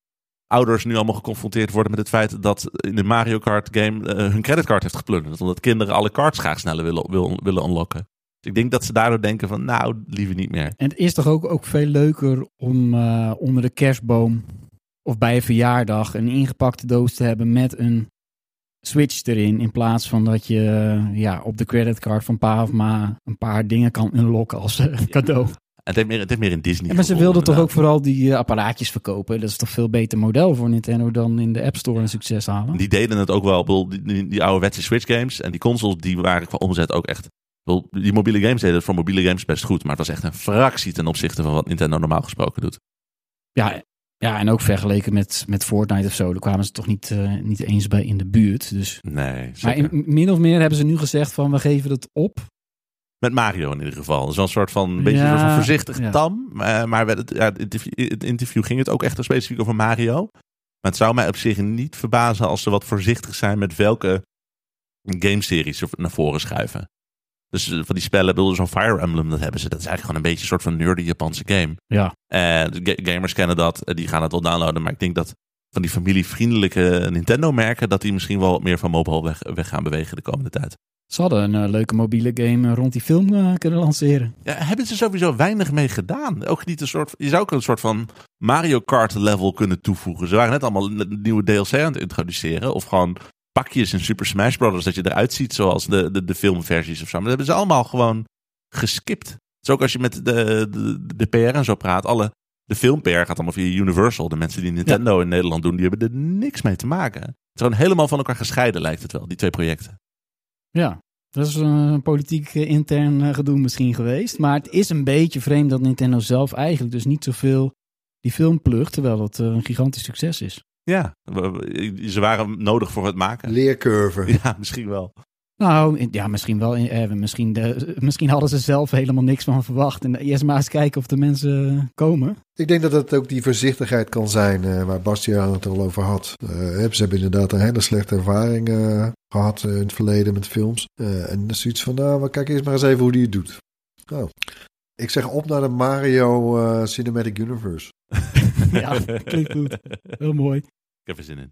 ouders nu allemaal geconfronteerd worden met het feit dat in de Mario Kart game eh, hun creditcard heeft geplunderd. Omdat kinderen alle cards graag sneller willen, willen, willen. Dus ik denk dat ze daardoor denken van nou, liever niet meer. En het is toch ook, ook veel leuker om eh, onder de kerstboom of bij een verjaardag een ingepakte doos te hebben met een Switch erin. In plaats van dat je eh, ja, op de creditcard van pa of ma een paar dingen kan unlocken als eh, cadeau. Het heeft meer, het heeft meer een Disney. En maar ze wilden toch ook vooral die apparaatjes verkopen. Dat is toch veel beter model voor Nintendo dan in de App Store een succes halen. Die deden het ook wel. Die, die, die ouderwetse Switch games en die consoles, die waren qua omzet ook echt. Die mobiele games deden het voor mobiele games best goed. Maar het was echt een fractie ten opzichte van wat Nintendo normaal gesproken doet. Ja, ja, en ook vergeleken met, met Fortnite of zo, daar kwamen ze toch niet, eh, niet eens bij in de buurt. Dus. Nee, Maar zeker. in, min of meer hebben ze nu gezegd van we geven het op. Met Mario in ieder geval. Zo'n soort van, een beetje Ja, van voorzichtig ja. tam. Maar, maar het, ja, het, interview, het interview ging het ook echt specifiek over Mario. Maar het zou mij op zich niet verbazen als ze wat voorzichtig zijn met welke gameseries ze naar voren schuiven. Dus eh, van die spellen, bedoel, zo'n Fire Emblem, dat hebben ze. Dat is eigenlijk gewoon een beetje een soort van nerdy Japanse game. Ja. Gamers kennen dat, eh, die gaan het wel downloaden. Maar ik denk dat van die familievriendelijke Nintendo-merken, dat die misschien wel wat meer van mobile weg, weg gaan bewegen de komende tijd. Ze hadden een eh, leuke mobiele game rond die film kunnen lanceren. Ja, hebben ze sowieso weinig mee gedaan. Ook niet een soort. Je zou ook een soort van Mario Kart level kunnen toevoegen. Ze waren net allemaal nieuwe DLC aan het introduceren. Of gewoon pakjes in Super Smash Bros. dat je eruit ziet zoals de, de, de filmversies of zo. Maar dat hebben ze allemaal gewoon geskipt. Dus ook als je met de, de, de PR en zo praat, alle, de film-PR gaat allemaal via Universal. De mensen die Nintendo in Nederland doen, die hebben er niks mee te maken. Het is gewoon helemaal van elkaar gescheiden, lijkt het wel, die twee projecten. Ja, dat is een politiek eh, intern eh, gedoe misschien geweest. Maar het is een beetje vreemd dat Nintendo zelf eigenlijk dus niet zoveel die film plugt, terwijl dat eh, een gigantisch succes is. Ja, we- ze waren nodig voor het maken. Leercurve. Ja, misschien wel. Nou, ja, misschien wel. eh, misschien, de, misschien hadden ze zelf helemaal niks van verwacht. En eerst maar eens kijken of de mensen eh, komen. Ik denk dat het ook die voorzichtigheid kan zijn eh, waar Bastiaan het al over had. Eh, ze hebben inderdaad een hele slechte ervaring eh, gehad eh, in het verleden met films. Eh, en dan is zoiets van, nou, maar kijk eerst maar eens even hoe die het doet. Oh. Ik zeg op naar de Mario eh, Cinematic Universe. Ja, klinkt goed. Heel mooi. Ik heb er zin in.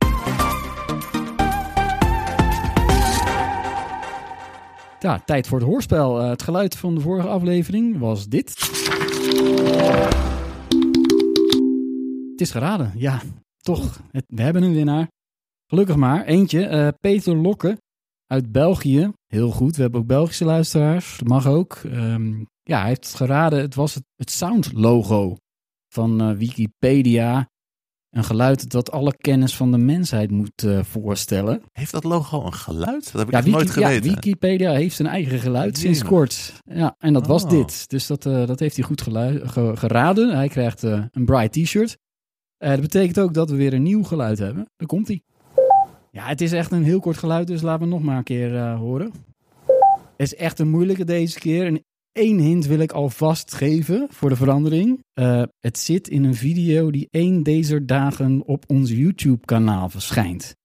Ja, tijd voor het hoorspel. Eh, het geluid van de vorige aflevering was dit. Het is geraden. Ja, toch. Het- we hebben een winnaar. Gelukkig maar. Eentje. eh, Peter Lokke uit België. Heel goed. We hebben ook Belgische luisteraars. Dat mag ook. Ehm, ja, hij heeft geraden. Het was het, het sound logo van eh, Wikipedia. Een geluid dat alle kennis van de mensheid moet eh, voorstellen. Heeft dat logo een geluid? Dat heb ik Ja, nooit Wiki- ja, geweten. Wikipedia heeft zijn eigen geluid sinds kort. Ja, en dat was Oh. dit. Dus dat, eh, dat heeft hij goed ge- geraden. Hij krijgt een Bright t-shirt. Dat betekent ook dat we weer een nieuw geluid hebben. Daar komt hij. Ja, het is echt een heel kort geluid, dus laten we nog maar een keer horen. Het is echt een moeilijke deze keer. En één hint wil ik alvast geven voor de verandering. Eh, het zit in een video die één deze dagen op ons YouTube-kanaal verschijnt.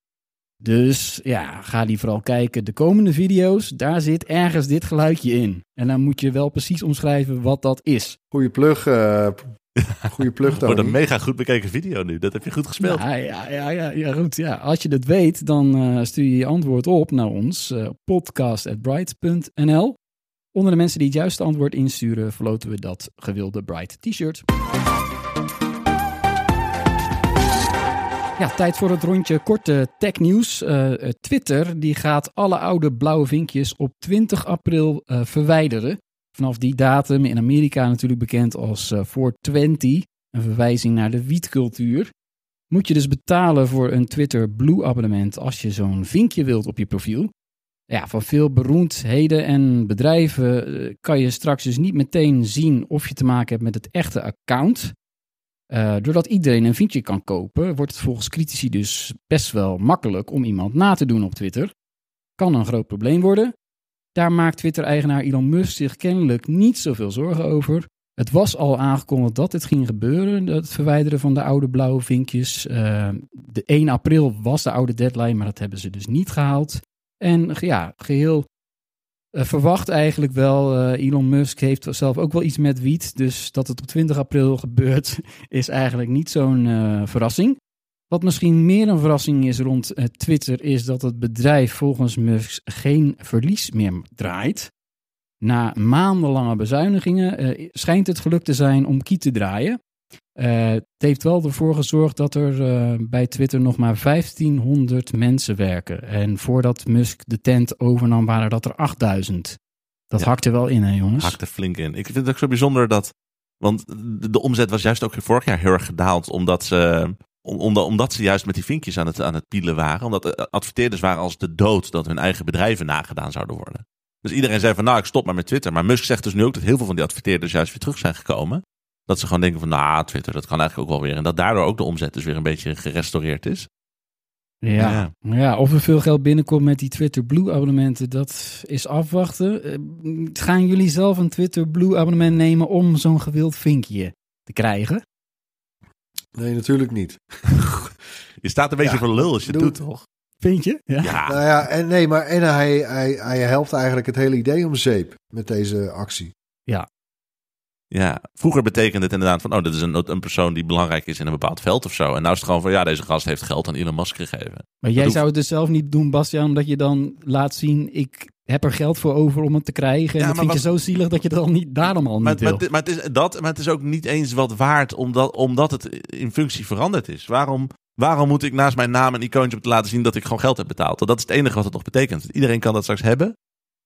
Dus ja, ga die vooral kijken. De komende video's, daar zit ergens dit geluidje in. En dan moet je wel precies omschrijven wat dat is. Goeie plug, eh goeie plug Wordt een Tony. mega goed bekeken video nu. Dat heb je goed gespeeld. Ja, ja, ja, ja, ja, goed. Ja. Als je dat weet, dan eh, stuur je je antwoord op naar ons. eh podcast.bright.nl Onder de mensen die het juiste antwoord insturen, verloten we dat gewilde Bright t-shirt. Ja, tijd voor het rondje korte technieuws. Eh, eh, Twitter die gaat alle oude blauwe vinkjes op 20 april eh, verwijderen. Vanaf die datum in Amerika natuurlijk bekend als eh 420, een verwijzing naar de wietcultuur. Moet je dus betalen voor een Twitter Blue abonnement als je zo'n vinkje wilt op je profiel. Ja, van veel beroemdheden en bedrijven eh, kan je straks dus niet meteen zien of je te maken hebt met het echte account. Eh, doordat iedereen een vinkje kan kopen, wordt het volgens critici dus best wel makkelijk om iemand na te doen op Twitter. Kan een groot probleem worden. Daar maakt Twitter-eigenaar Elon Musk zich kennelijk niet zoveel zorgen over. Het was al aangekondigd dat dit ging gebeuren, het verwijderen van de oude blauwe vinkjes. Eh, de 1 april was de oude deadline, maar dat hebben ze dus niet gehaald. En ja, geheel eh, verwacht eigenlijk wel. eh, Elon Musk heeft zelf ook wel iets met wiet. Dus dat het op 20 april gebeurt, is eigenlijk niet zo'n eh, verrassing. Wat misschien meer een verrassing is rond Twitter, is dat het bedrijf volgens Musk geen verlies meer draait. Na maandenlange bezuinigingen schijnt het gelukt te zijn om kiet te draaien. Eh, het heeft wel ervoor gezorgd dat er eh, bij Twitter nog maar 1500 mensen werken. En voordat Musk de tent overnam, waren dat er 8000. Dat Ja. hakte wel in, hè jongens? Hakt er flink in. Ik vind het ook zo bijzonder dat. Want de, omzet was juist ook vorig jaar heel erg gedaald. Omdat ze, om, omdat, omdat ze juist met die vinkjes aan het, aan het pielen waren. Omdat de adverteerders waren als de dood dat hun eigen bedrijven nagedaan zouden worden. Dus iedereen zei van nou ik stop maar met Twitter. Maar Musk zegt dus nu ook dat heel veel van die adverteerders juist weer terug zijn gekomen. Dat ze gewoon denken van nou Twitter dat kan eigenlijk ook wel weer. En dat daardoor ook de omzet dus weer een beetje gerestaureerd is. Ja. ja, of er veel geld binnenkomt met die Twitter Blue abonnementen, dat is afwachten. Eh, gaan jullie zelf een Twitter Blue abonnement nemen om zo'n gewild vinkje te krijgen? Nee, natuurlijk niet. Je staat een beetje Ja, voor lul als je het doe- doet toch? Vind je? Ja. Ja, Nou ja, en nee, maar en hij, hij, hij helpt eigenlijk het hele idee om zeep met deze actie. Ja, vroeger betekende het inderdaad van, oh, dit is een, een persoon die belangrijk is in een bepaald veld of zo. En nou is het gewoon van, ja, deze gast heeft geld aan Elon Musk gegeven. Maar jij Dat zou het dus zelf niet doen, Bastiaan, omdat je dan laat zien, ik heb er geld voor over om het te krijgen. En Ja, dat vind je zo zielig dat je het dan niet, daarom al Maar, niet maar, wil. maar het is dat, maar het is ook niet eens wat waard omdat, omdat het in functie veranderd is. Waarom Waarom moet ik naast mijn naam een icoontje te laten zien dat ik gewoon geld heb betaald? Dat is het enige wat het nog betekent. Iedereen kan dat straks hebben.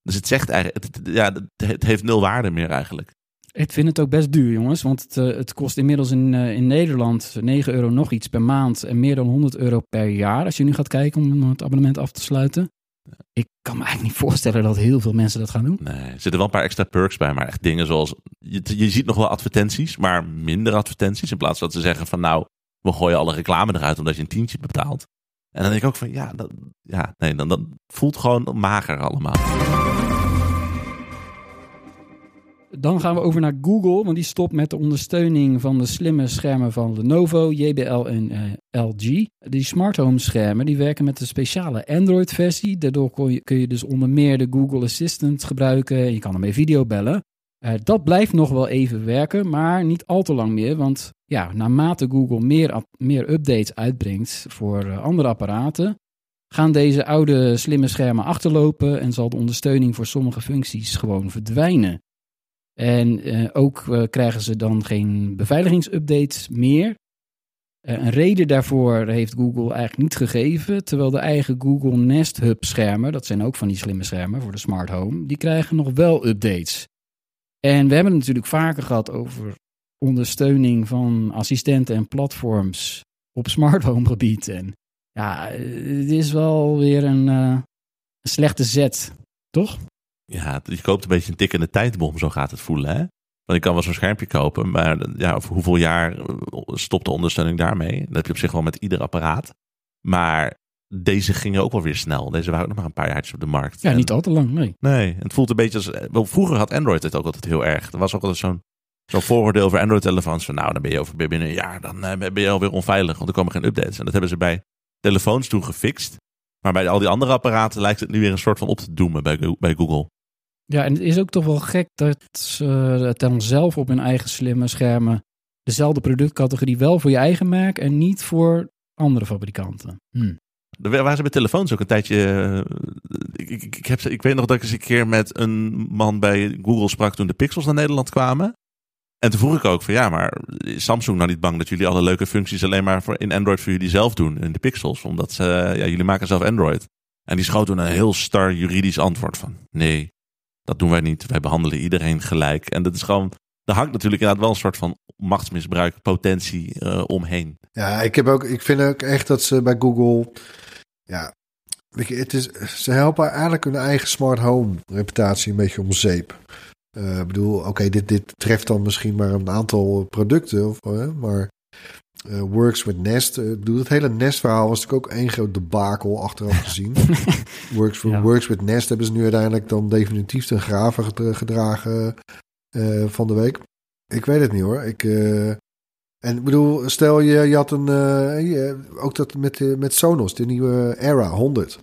Dus het zegt eigenlijk, het, ja, het heeft nul waarde meer eigenlijk. Ik vind het ook best duur, jongens. Want het, eh, het kost inmiddels in, eh, in Nederland 9 euro nog iets per maand. En meer dan 100 euro per jaar. Als je nu gaat kijken om het abonnement af te sluiten. Ik kan me eigenlijk niet voorstellen dat heel veel mensen dat gaan doen. Nee, er zitten wel een paar extra perks bij, maar echt dingen zoals... Je, je ziet nog wel advertenties, maar minder advertenties. In plaats dat ze zeggen van nou, we gooien alle reclame eruit omdat je een tientje betaalt. En dan denk ik ook van ja, dat, ja nee, dan, dan voelt gewoon mager allemaal. Dan gaan we over naar Google, want die stopt met de ondersteuning van de slimme schermen van Lenovo, JBL en eh, LG. Die smart home schermen die werken met een speciale Android versie. Daardoor kon je, kun je dus onder meer de Google Assistant gebruiken en je kan ermee videobellen. Eh, dat blijft nog wel even werken, maar niet al te lang meer. Want ja, naarmate Google meer, meer updates uitbrengt voor eh, andere apparaten, gaan deze oude slimme schermen achterlopen en zal de ondersteuning voor sommige functies gewoon verdwijnen. En eh, ook eh, krijgen ze dan geen beveiligingsupdates meer. Eh, een reden daarvoor heeft Google eigenlijk niet gegeven, terwijl de eigen Google Nest Hub schermen, dat zijn ook van die slimme schermen voor de smart home, die krijgen nog wel updates. En we hebben het natuurlijk vaker gehad over ondersteuning van assistenten en platforms op smart home gebied. En ja, het is wel weer een slechte zet, toch? Ja, je koopt een beetje een tikkende tijdbom, zo gaat het voelen hè. Want je kan wel zo'n schermpje kopen, maar ja, over hoeveel jaar eh, stopt de ondersteuning daarmee? Dat heb je op zich wel met ieder apparaat. Maar deze gingen ook wel weer snel. Deze waren ook nog maar een paar jaartjes op de markt. Ja, En- niet al te lang, nee. Nee, het voelt een beetje als... Wel, vroeger had Android het ook altijd heel erg. Er was ook altijd zo'n zo'n vooroordeel over Android-telefoons. Van nou, dan ben je over binnen een jaar, dan eh, ben je alweer onveilig. Want er komen geen updates. En dat hebben ze bij telefoons toen gefixt. Maar bij al die andere apparaten lijkt het nu weer een soort van op te doemen bij, bij Google. Ja, en het is ook toch wel gek dat ze het dan zelf op hun eigen slimme schermen dezelfde productcategorie wel voor je eigen merk en niet voor andere fabrikanten. Hm. Er waren ze bij telefoons ook een tijdje... eh, Ik, ik, heb, ik weet nog dat ik eens een keer met een man bij Google sprak toen de Pixels naar Nederland kwamen. En toen vroeg ik ook van ja, maar is Samsung nou niet bang dat jullie alle leuke functies alleen maar voor, in Android voor jullie zelf doen, in de Pixels? Omdat ze, ja, jullie maken zelf Android. En die schoot toen een heel star juridisch antwoord van nee, dat doen wij niet. Wij behandelen iedereen gelijk. En dat is gewoon, er hangt natuurlijk inderdaad wel een soort van machtsmisbruik potentie eh, omheen. Ja, ik, heb ook, ik vind ook echt dat ze bij Google. Ja, het is, ze helpen eigenlijk hun eigen smart home reputatie een beetje om zeep. Eh, Ik bedoel, oké, dit, dit treft dan misschien maar een aantal producten, of, maar eh, Works with Nest. eh, Ik bedoel, het hele Nest-verhaal was natuurlijk ook één groot debakel achteraf gezien. Works, Ja. Works with Nest hebben ze nu uiteindelijk dan definitief ten graven gedra- gedragen eh, van de week. Ik weet het niet hoor. Ik, eh, en ik bedoel, stel je, je had een, eh, je- ook dat met, eh, met Sonos, de nieuwe Era 100.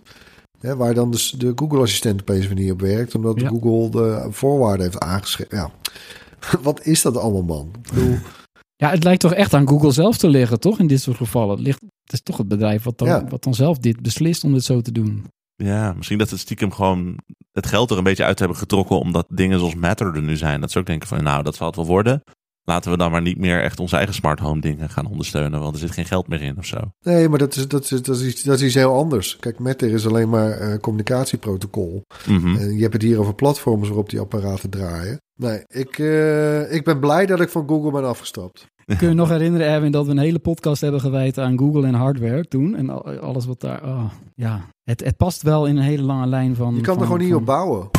Hè, waar dan dus de Google-assistent op een manier op werkt, omdat Ja. Google de voorwaarden heeft aangeschreven. Ja. Wat is dat allemaal, man? Ik bedoel, Ja, het lijkt toch echt aan Google zelf te liggen, toch? In dit soort gevallen. Het, ligt, het is toch het bedrijf wat dan, Ja. wat dan zelf dit beslist om dit zo te doen. Ja, misschien dat het stiekem gewoon het geld er een beetje uit hebben getrokken omdat dingen zoals Matter er nu zijn. Dat ze ook denken van nou, dat zal het wel worden. Laten we dan maar niet meer echt onze eigen smart home dingen gaan ondersteunen, want er zit geen geld meer in of zo. nee, maar dat is, dat, is, dat, is, iets- dat is iets heel anders. Kijk, Matter is alleen maar eh, communicatieprotocol. Mhm. En je hebt het hier over platforms waarop die apparaten draaien. Nee, ik, eh, ik ben blij dat ik van Google ben afgestapt. Kun je nog herinneren, Erwin, dat we een hele podcast hebben gewijd aan Google en hardware toen? En al- alles wat daar... Oh, ja, het, het past wel in een hele lange lijn van... Je kan van- er gewoon niet van- op bouwen.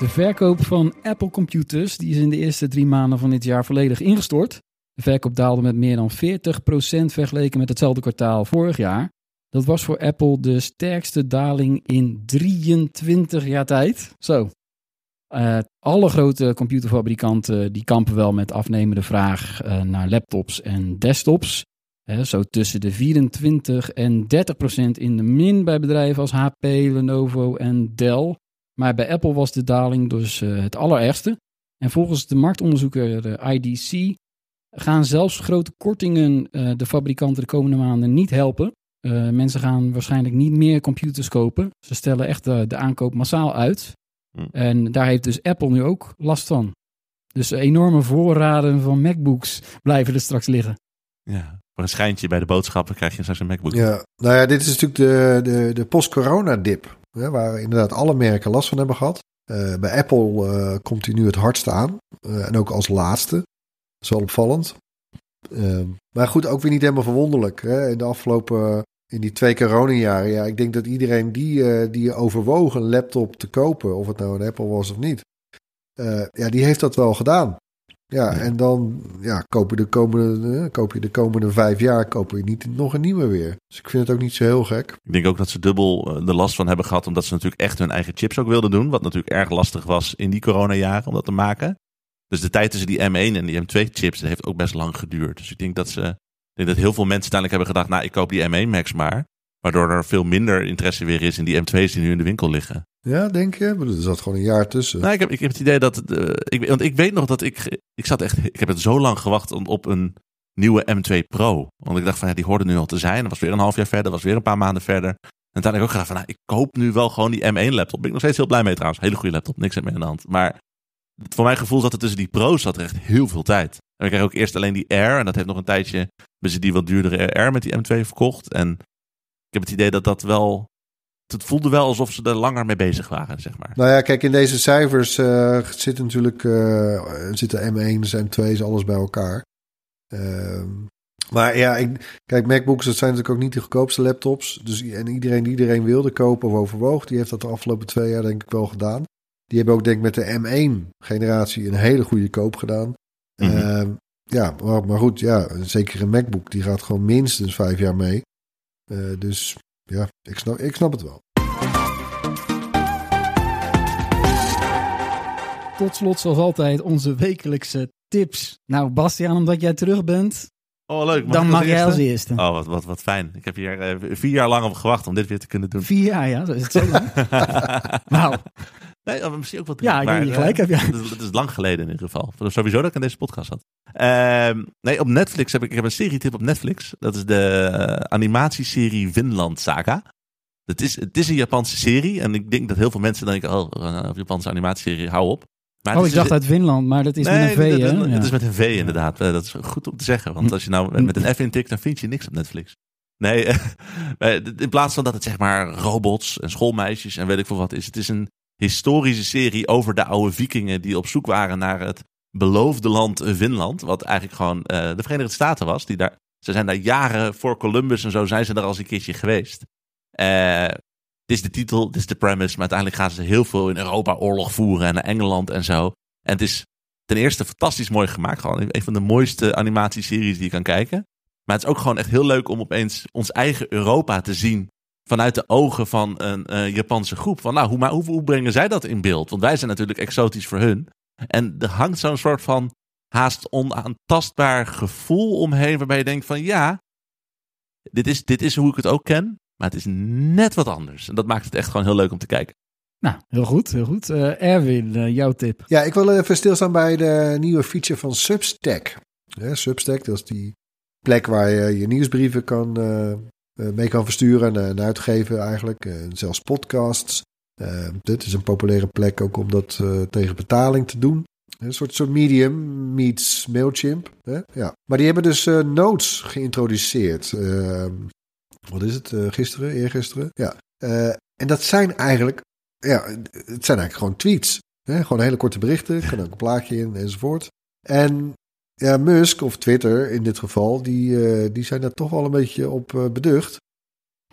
De verkoop van Apple computers die is in de eerste drie maanden van dit jaar volledig ingestort. De verkoop daalde met meer dan 40% vergeleken met hetzelfde kwartaal vorig jaar. Dat was voor Apple de sterkste daling in 23 jaar tijd. Zo. Eh, alle grote computerfabrikanten die kampen wel met afnemende vraag eh, naar laptops en desktops. Hè, zo tussen de 24 en 30 procent in de min bij bedrijven als HP, Lenovo en Dell. Maar bij Apple was de daling dus eh, het allerergste. En volgens de marktonderzoeker eh, IDC gaan zelfs grote kortingen eh, de fabrikanten de komende maanden niet helpen. Eh, mensen gaan waarschijnlijk niet meer computers kopen. Ze stellen echt de, de aankoop massaal uit. Hm. En daar heeft dus Apple nu ook last van. Dus enorme voorraden van MacBooks blijven er straks liggen. Ja, voor een schijntje bij de boodschappen krijg je straks een MacBook. Ja, nou ja, dit is natuurlijk de, de, de post-corona-dip. Waar inderdaad alle merken last van hebben gehad. Eh, bij Apple eh, komt hij nu het hardste aan. Eh, en ook als laatste. Dat is wel opvallend. Ehm, maar goed, ook weer niet helemaal verwonderlijk. Hè? In de afgelopen, in die twee coronajaren. Ja, ik denk dat iedereen die, die overwoog een laptop te kopen. Of het nou een Apple was of niet. ja, die heeft dat wel gedaan. Ja, en dan ja, koop, je de komende, eh, koop je de komende vijf jaar koop je niet nog een nieuwe weer. Dus ik vind het ook niet zo heel gek. Ik denk ook dat ze dubbel eh, de last van hebben gehad, omdat ze natuurlijk echt hun eigen chips ook wilden doen. Wat natuurlijk erg lastig was in die coronajaren om dat te maken. Dus de tijd tussen die M1 en die M2 chips, dat heeft ook best lang geduurd. Dus ik denk dat ze, ik denk dat heel veel mensen uiteindelijk hebben gedacht, nou ik koop die M1 Max maar. Waardoor er veel minder interesse weer is in die M2's die nu in de winkel liggen. Ja, denk je? Er zat gewoon een jaar tussen. Nou, ik heb, ik heb het idee dat. eh, ik, want ik weet nog dat ik. Ik zat echt. Ik heb het zo lang gewacht op, een nieuwe M2 Pro. Want ik dacht van ja, die hoorde nu al te zijn. Dat was weer een half jaar verder. was weer een paar maanden verder. En ik ook gedacht van nou, ik koop nu wel gewoon die M1 laptop. Ben ik nog steeds heel blij mee trouwens. Hele goede laptop. Niks meer aan de hand. Maar voor mijn gevoel zat er tussen die Pro's zat er echt heel veel tijd. En ik kreeg ook eerst alleen die Air. En dat heeft nog een tijdje. Ze die wat duurdere Air met die M2 verkocht. En ik heb het idee dat dat wel. Het voelde wel alsof ze er langer mee bezig waren, zeg maar. Nou ja, kijk, in deze cijfers eh, zitten natuurlijk eh, zitten M1's en M2's, alles bij elkaar. Ehm, maar ja, ik, kijk, MacBooks, dat zijn natuurlijk ook niet de goedkoopste laptops. Dus, en iedereen die iedereen wilde kopen of overwoog, die heeft dat de afgelopen twee jaar denk ik wel gedaan. Die hebben ook denk ik met de M1-generatie een hele goede koop gedaan. Mhm. Ehm, ja, maar, maar goed, ja, zeker een MacBook, die gaat gewoon minstens vijf jaar mee. Eh, dus ja, ik snap, ik snap het wel. Tot slot, zoals altijd, onze wekelijkse tips. Nou, Bastiaan, omdat jij terug bent, Oh, leuk. dan mag jij als eerste? eerste. Oh, wat, wat, wat fijn. Ik heb hier eh, vier jaar lang op gewacht om dit weer te kunnen doen. Vier jaar, ja, zo is het zo lang. nou, nee, oh, misschien ook wat Ja, ik maar, eh, gelijk heb je. Het is, het is lang geleden in ieder geval. Sowieso dat ik aan deze podcast had. Ehm, nee, op Netflix heb ik, ik heb een serietip op Netflix. Dat is de eh, animatieserie Vinland Saga. Het is, het is een Japanse serie. En ik denk dat heel veel mensen denken, oh, een Japanse animatieserie, hou op. Maar oh, ik is dacht uit Finland, maar dat is met een V, hè? Ja. Het is met een V inderdaad. Eh, Dat is goed om te zeggen. Want als je nou met- een F intikt, dan vind je niks op Netflix. Nee, in plaats van dat het zeg maar robots en schoolmeisjes en weet ik veel wat is. Het is een historische serie over de oude vikingen die op zoek waren naar het beloofde land Finland. Wat eigenlijk gewoon eh, de Verenigde Staten was. Die daar, ze zijn daar jaren voor Columbus en zo zijn ze er al eens een keertje geweest. Eh, dit is de titel, dit is de premise. Maar uiteindelijk gaan ze heel veel in Europa oorlog voeren en naar Engeland en zo. En het is ten eerste fantastisch mooi gemaakt. Gewoon een van de mooiste animatieseries die je kan kijken. Maar het is ook gewoon echt heel leuk om opeens ons eigen Europa te zien. Vanuit de ogen van een eh, Japanse groep. Van nou, hoe, maar hoe, hoe brengen zij dat in beeld? Want wij zijn natuurlijk exotisch voor hun. En er hangt zo'n soort van haast onaantastbaar gevoel omheen. Waarbij je denkt van ja, dit is, dit is hoe ik het ook ken. Maar het is net wat anders. En dat maakt het echt gewoon heel leuk om te kijken. Nou, heel goed, heel goed. Eh, Erwin, eh, jouw tip. Ja, ik wil even stilstaan bij de nieuwe feature van Substack. Hè, Substack, dat is die plek waar je je nieuwsbrieven kan, mee kan versturen en, en uitgeven eigenlijk. eh, zelfs podcasts. Eh, dit is een populaire plek ook om dat eh, tegen betaling te doen. Een soort, soort medium meets Mailchimp. Hè? Ja. Maar die hebben dus eh, notes geïntroduceerd. Eh, wat is het? eh, gisteren, eergisteren? Ja. Eh, en dat zijn eigenlijk, ja, het zijn eigenlijk gewoon tweets. Hè? Gewoon hele korte berichten, kan ook een plaatje in enzovoort. En ja, Musk of Twitter in dit geval, die, eh, die zijn daar toch wel een beetje op eh, beducht.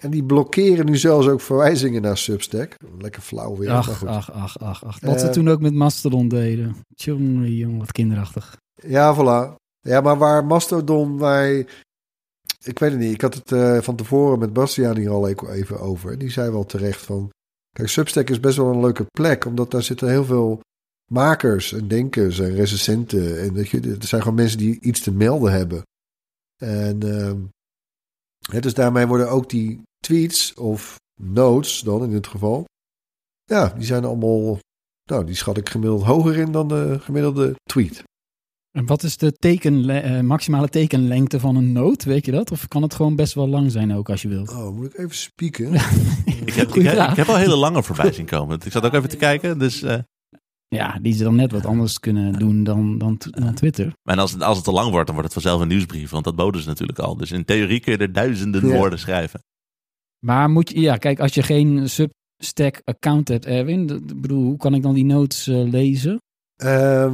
En die blokkeren nu zelfs ook verwijzingen naar Substack. Lekker flauw weer. Ach, ach, ach, ach, ach. Wat ze Eh, toen ook met Mastodon deden. Tjonge, jong, wat kinderachtig. Ja, voilà. Ja, maar waar Mastodon wij... Ik weet het niet. Ik had het van tevoren met Bastiaan hier al e- even over. Die zei wel terecht van... Kijk, Substack is best wel een leuke plek. Omdat daar zitten heel veel makers en denkers en recensenten. En dat je, er zijn gewoon mensen die iets te melden hebben. En ehm, hè, dus daarmee worden ook die tweets of notes dan in dit geval... Ja, die zijn allemaal... Nou, die schat ik gemiddeld hoger in dan de gemiddelde tweet. En wat is de teken, eh, maximale tekenlengte van een noot? Weet je dat? Of kan het gewoon best wel lang zijn ook als je wilt? Oh, moet ik even spieken? Ik heb, ik, heb, vraag. ik heb al hele lange voorbij zien komen. Ik zat ook even te kijken. Dus eh, ja, die ze dan net wat anders kunnen doen dan, dan, dan Twitter. Maar als het, als het te lang wordt, dan wordt het vanzelf een nieuwsbrief. Want dat boden ze natuurlijk al. Dus in theorie kun je er duizenden Ja. woorden schrijven. Maar moet je, ja, kijk, als je geen Substack account hebt, Erwin, dat- ik bedoel, hoe kan ik dan die notes eh, lezen?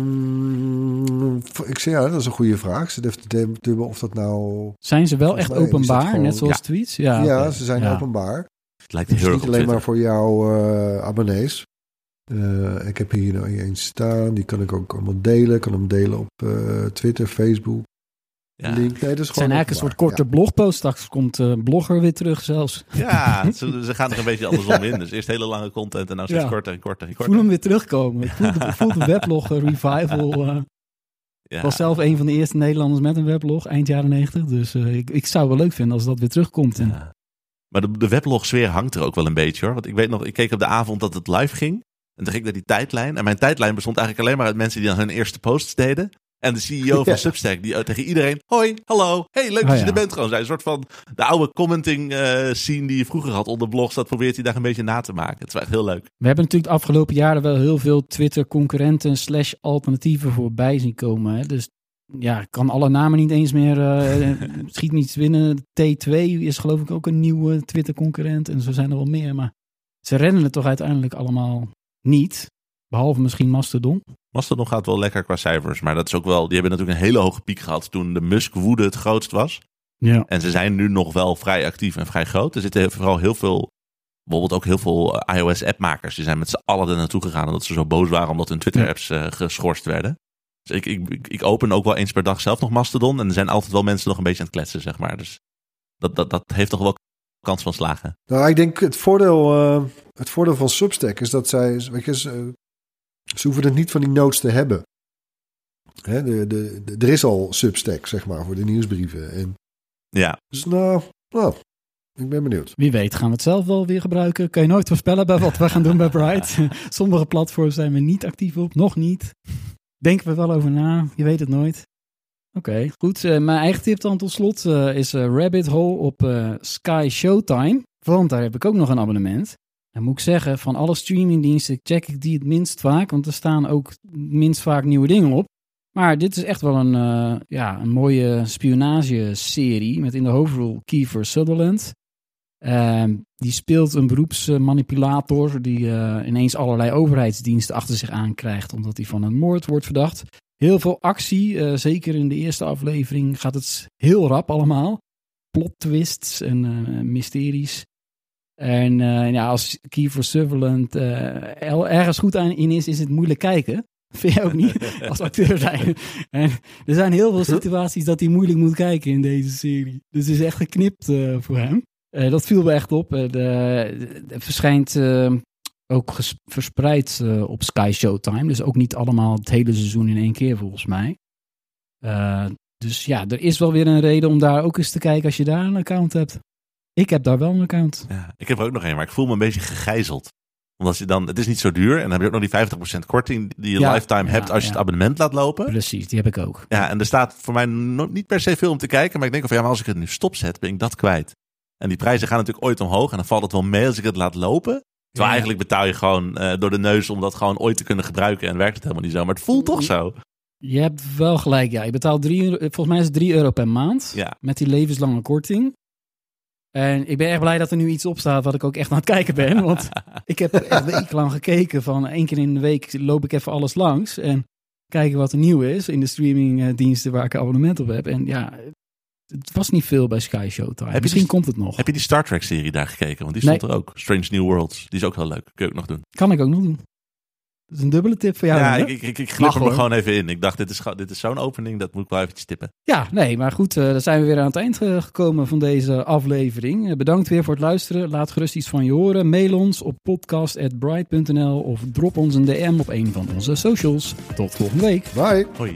Ehm, ik zeg ja, dat is een goede vraag. Te dubben of dat nou... Zijn ze wel echt mij openbaar, gewoon- net zoals Ja. tweets? Ja, Ja, ze zijn Ja. openbaar. Het lijkt Het is heel niet alleen maar voor jouw eh, abonnees. Eh, ik heb hier nou eens staan. Die kan ik ook allemaal delen. Ik kan hem delen op eh, Twitter, Facebook. Ja. Link. Nee, dat is Het zijn eigenlijk een soort korte blogpost. Straks komt eh blogger weer terug zelfs. Ja, ze, ze gaan er een beetje andersom in. Dus eerst hele lange content en nou steeds Ja. korter en korter en Ik voel hem weer terugkomen. Ik voel de, ik voel de weblog revival. eh. Ja. Ik was zelf een van de eerste Nederlanders met een weblog, eind jaren 90. Dus eh, ik, ik zou het wel leuk vinden als dat weer terugkomt. En. Maar de, de weblog sfeer hangt er ook wel een beetje hoor. Want ik weet nog, ik keek op de avond dat het live ging. En toen ging ik naar die tijdlijn. En mijn tijdlijn bestond eigenlijk alleen maar uit mensen die dan hun eerste posts deden. En de CEO van Ja. Substack, die tegen iedereen, hoi, hallo, hey, leuk dat Oh, je ja. er bent. Gewoon zijn een soort van de oude commenting eh, scene die je vroeger had onder blogs. Dat probeert hij daar een beetje na te maken. Het is wel echt heel leuk. We hebben natuurlijk de afgelopen jaren wel heel veel Twitter-concurrenten slash alternatieven voorbij zien komen. Hè? Dus ja, ik kan alle namen niet eens meer, eh, schiet niet winnen. T2 is geloof ik ook een nieuwe Twitter-concurrent en zo zijn er wel meer. Maar ze rennen het toch uiteindelijk allemaal niet. Behalve misschien Mastodon. Mastodon gaat wel lekker qua cijfers. Maar dat is ook wel, die hebben natuurlijk een hele hoge piek gehad toen de Musk-woede het grootst was. Ja. En ze zijn nu nog wel vrij actief en vrij groot. Er zitten vooral heel veel, bijvoorbeeld ook heel veel eh, iOS-appmakers. Die zijn met z'n allen er naartoe gegaan omdat ze zo boos waren omdat hun Twitter-apps eh, geschorst werden. Dus ik, ik, ik, ik open ook wel eens per dag zelf nog Mastodon. En er zijn altijd wel mensen nog een beetje aan het kletsen, zeg maar. Dus dat, dat, dat heeft toch wel kans van slagen. Nou, ik denk het voordeel, eh, het voordeel van Substack is dat zij, weet je, ze, ze hoeven het niet van die notes te hebben. Hè, de, de, de- er is al Substack, zeg maar, voor de nieuwsbrieven. En, Ja, dus nou, nou, ik ben benieuwd. Wie weet gaan we het zelf wel weer gebruiken. Kun je nooit voorspellen bij wat we gaan doen bij Bright. Sommige platforms zijn we niet actief op, nog niet. Denken we wel over na, je weet het nooit. Oké, goed. Eh, mijn eigen tip dan tot slot eh, is eh, Rabbit Hole op Sky Showtime. Want daar heb ik ook nog een abonnement. En moet ik zeggen, van alle streamingdiensten check ik die het minst vaak. Want er staan ook minst vaak nieuwe dingen op. Maar dit is echt wel een, ja, een mooie spionageserie met in de hoofdrol Kiefer Sutherland. Ehm, die speelt een beroepsmanipulator die ineens allerlei overheidsdiensten achter zich aankrijgt omdat hij van een moord wordt verdacht. Heel veel actie, eh, zeker in de eerste aflevering gaat het heel rap allemaal. Plot twists en eh, mysteries. En eh, ja, als Kiefer Sutherland ergens goed aan in is, is het moeilijk kijken. Vind je ook niet? Als acteur zijn. En er zijn heel veel situaties dat hij moeilijk moet kijken in deze serie. Dus het is echt geknipt voor hem. Dat viel me echt op. De, de- het verschijnt ook verspreid eh, op Sky Showtime. Dus ook niet allemaal het hele seizoen in één keer volgens mij. Eh, dus ja, er is wel weer een reden om daar ook eens te kijken als je daar een account hebt. Ik heb daar wel een account. ja, ik heb er ook nog een, maar ik voel me een beetje gegijzeld. Omdat je dan, het is niet zo duur. En dan heb je ook nog die 50% korting die je Ja, lifetime ja, hebt als je het abonnement laat lopen. Precies, die heb ik ook. Ja, en er staat voor mij no- niet per se veel om te kijken. Maar ik denk van ja, maar als ik het nu stopzet, ben ik dat kwijt. En die prijzen gaan natuurlijk ooit omhoog. En dan valt het wel mee als ik het laat lopen. Terwijl eigenlijk betaal je gewoon eh, door de neus om dat gewoon ooit te kunnen gebruiken. En werkt het helemaal niet zo. Maar het voelt toch zo. Je hebt wel gelijk, ja. Je betaalt 3 euro, volgens mij is het 3 euro per maand. Ja. Met die levenslange korting. En ik ben echt blij dat er nu iets op staat wat ik ook echt aan het kijken ben. Want ik heb echt wekenlang gekeken van één keer in de week loop ik even alles langs. En kijken wat er nieuw is in de streamingdiensten waar ik een abonnement op heb. En ja, het was niet veel bij Sky Showtime. je Misschien die- komt het nog. Heb je die Star Trek serie daar gekeken? Want die Nee. stond er ook. Strange New Worlds. Die is ook heel leuk. Kun je ook nog doen. Kan ik ook nog doen. Dat is een dubbele tip voor jou. Ja, ik, ik, ik, ik glip er gewoon even in. Ik dacht, dit is, dit is zo'n opening. Dat moet ik wel eventjes tippen. Ja, nee, maar goed, eh, dan zijn we weer aan het eind eh, gekomen van deze aflevering. Eh, bedankt weer voor het luisteren. Laat gerust iets van je horen. Mail ons op podcast.bright.nl of drop ons een DM op een van onze socials. Tot volgende week. Bye. Hoi.